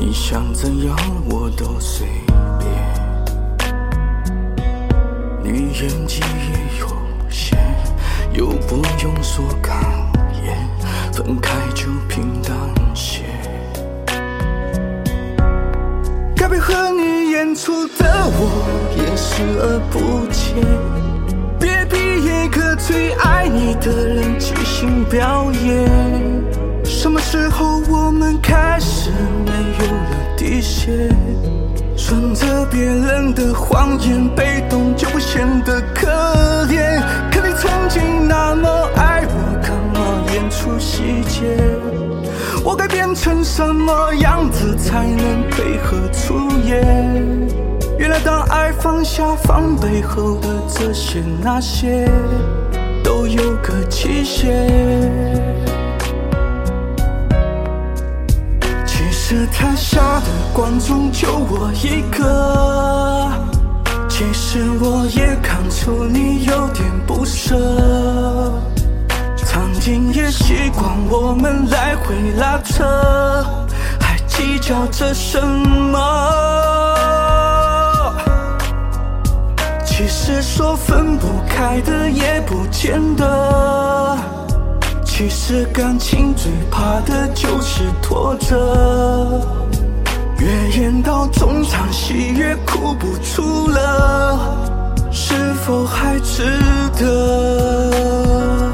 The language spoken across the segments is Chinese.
你想怎样我都随便，你演技也有限，又不用说感言，分开就平淡些。该配合你演出的我也视而不见，别逼一个最爱你的人即兴表演。什么时候我们别人的谎言，被动就不显得可怜。可你曾经那么爱我，干嘛演出细节？我该变成什么样子才能配合出演？原来当爱放下防备后的这些那些，就我一个，其实我也看出你有点不舍。曾经也习惯我们来回拉扯，还计较着什么？其实说分不开的也不见得。其实感情最怕的就是拖着，越演到中场戏越哭不出了，是否还值得？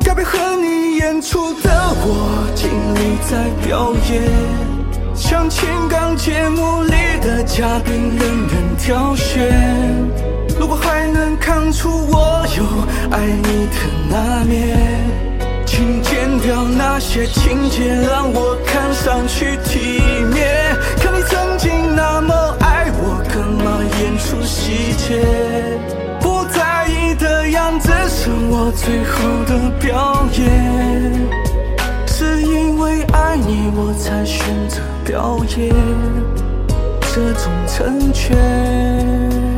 该配合你演出的我尽力在表演，像情感节目里的嘉宾任人挑选。如果还能看出我有爱你的那面，请剪掉那些情节，让我看上去体最后的表演，是因为爱你我才选择表演这种成全。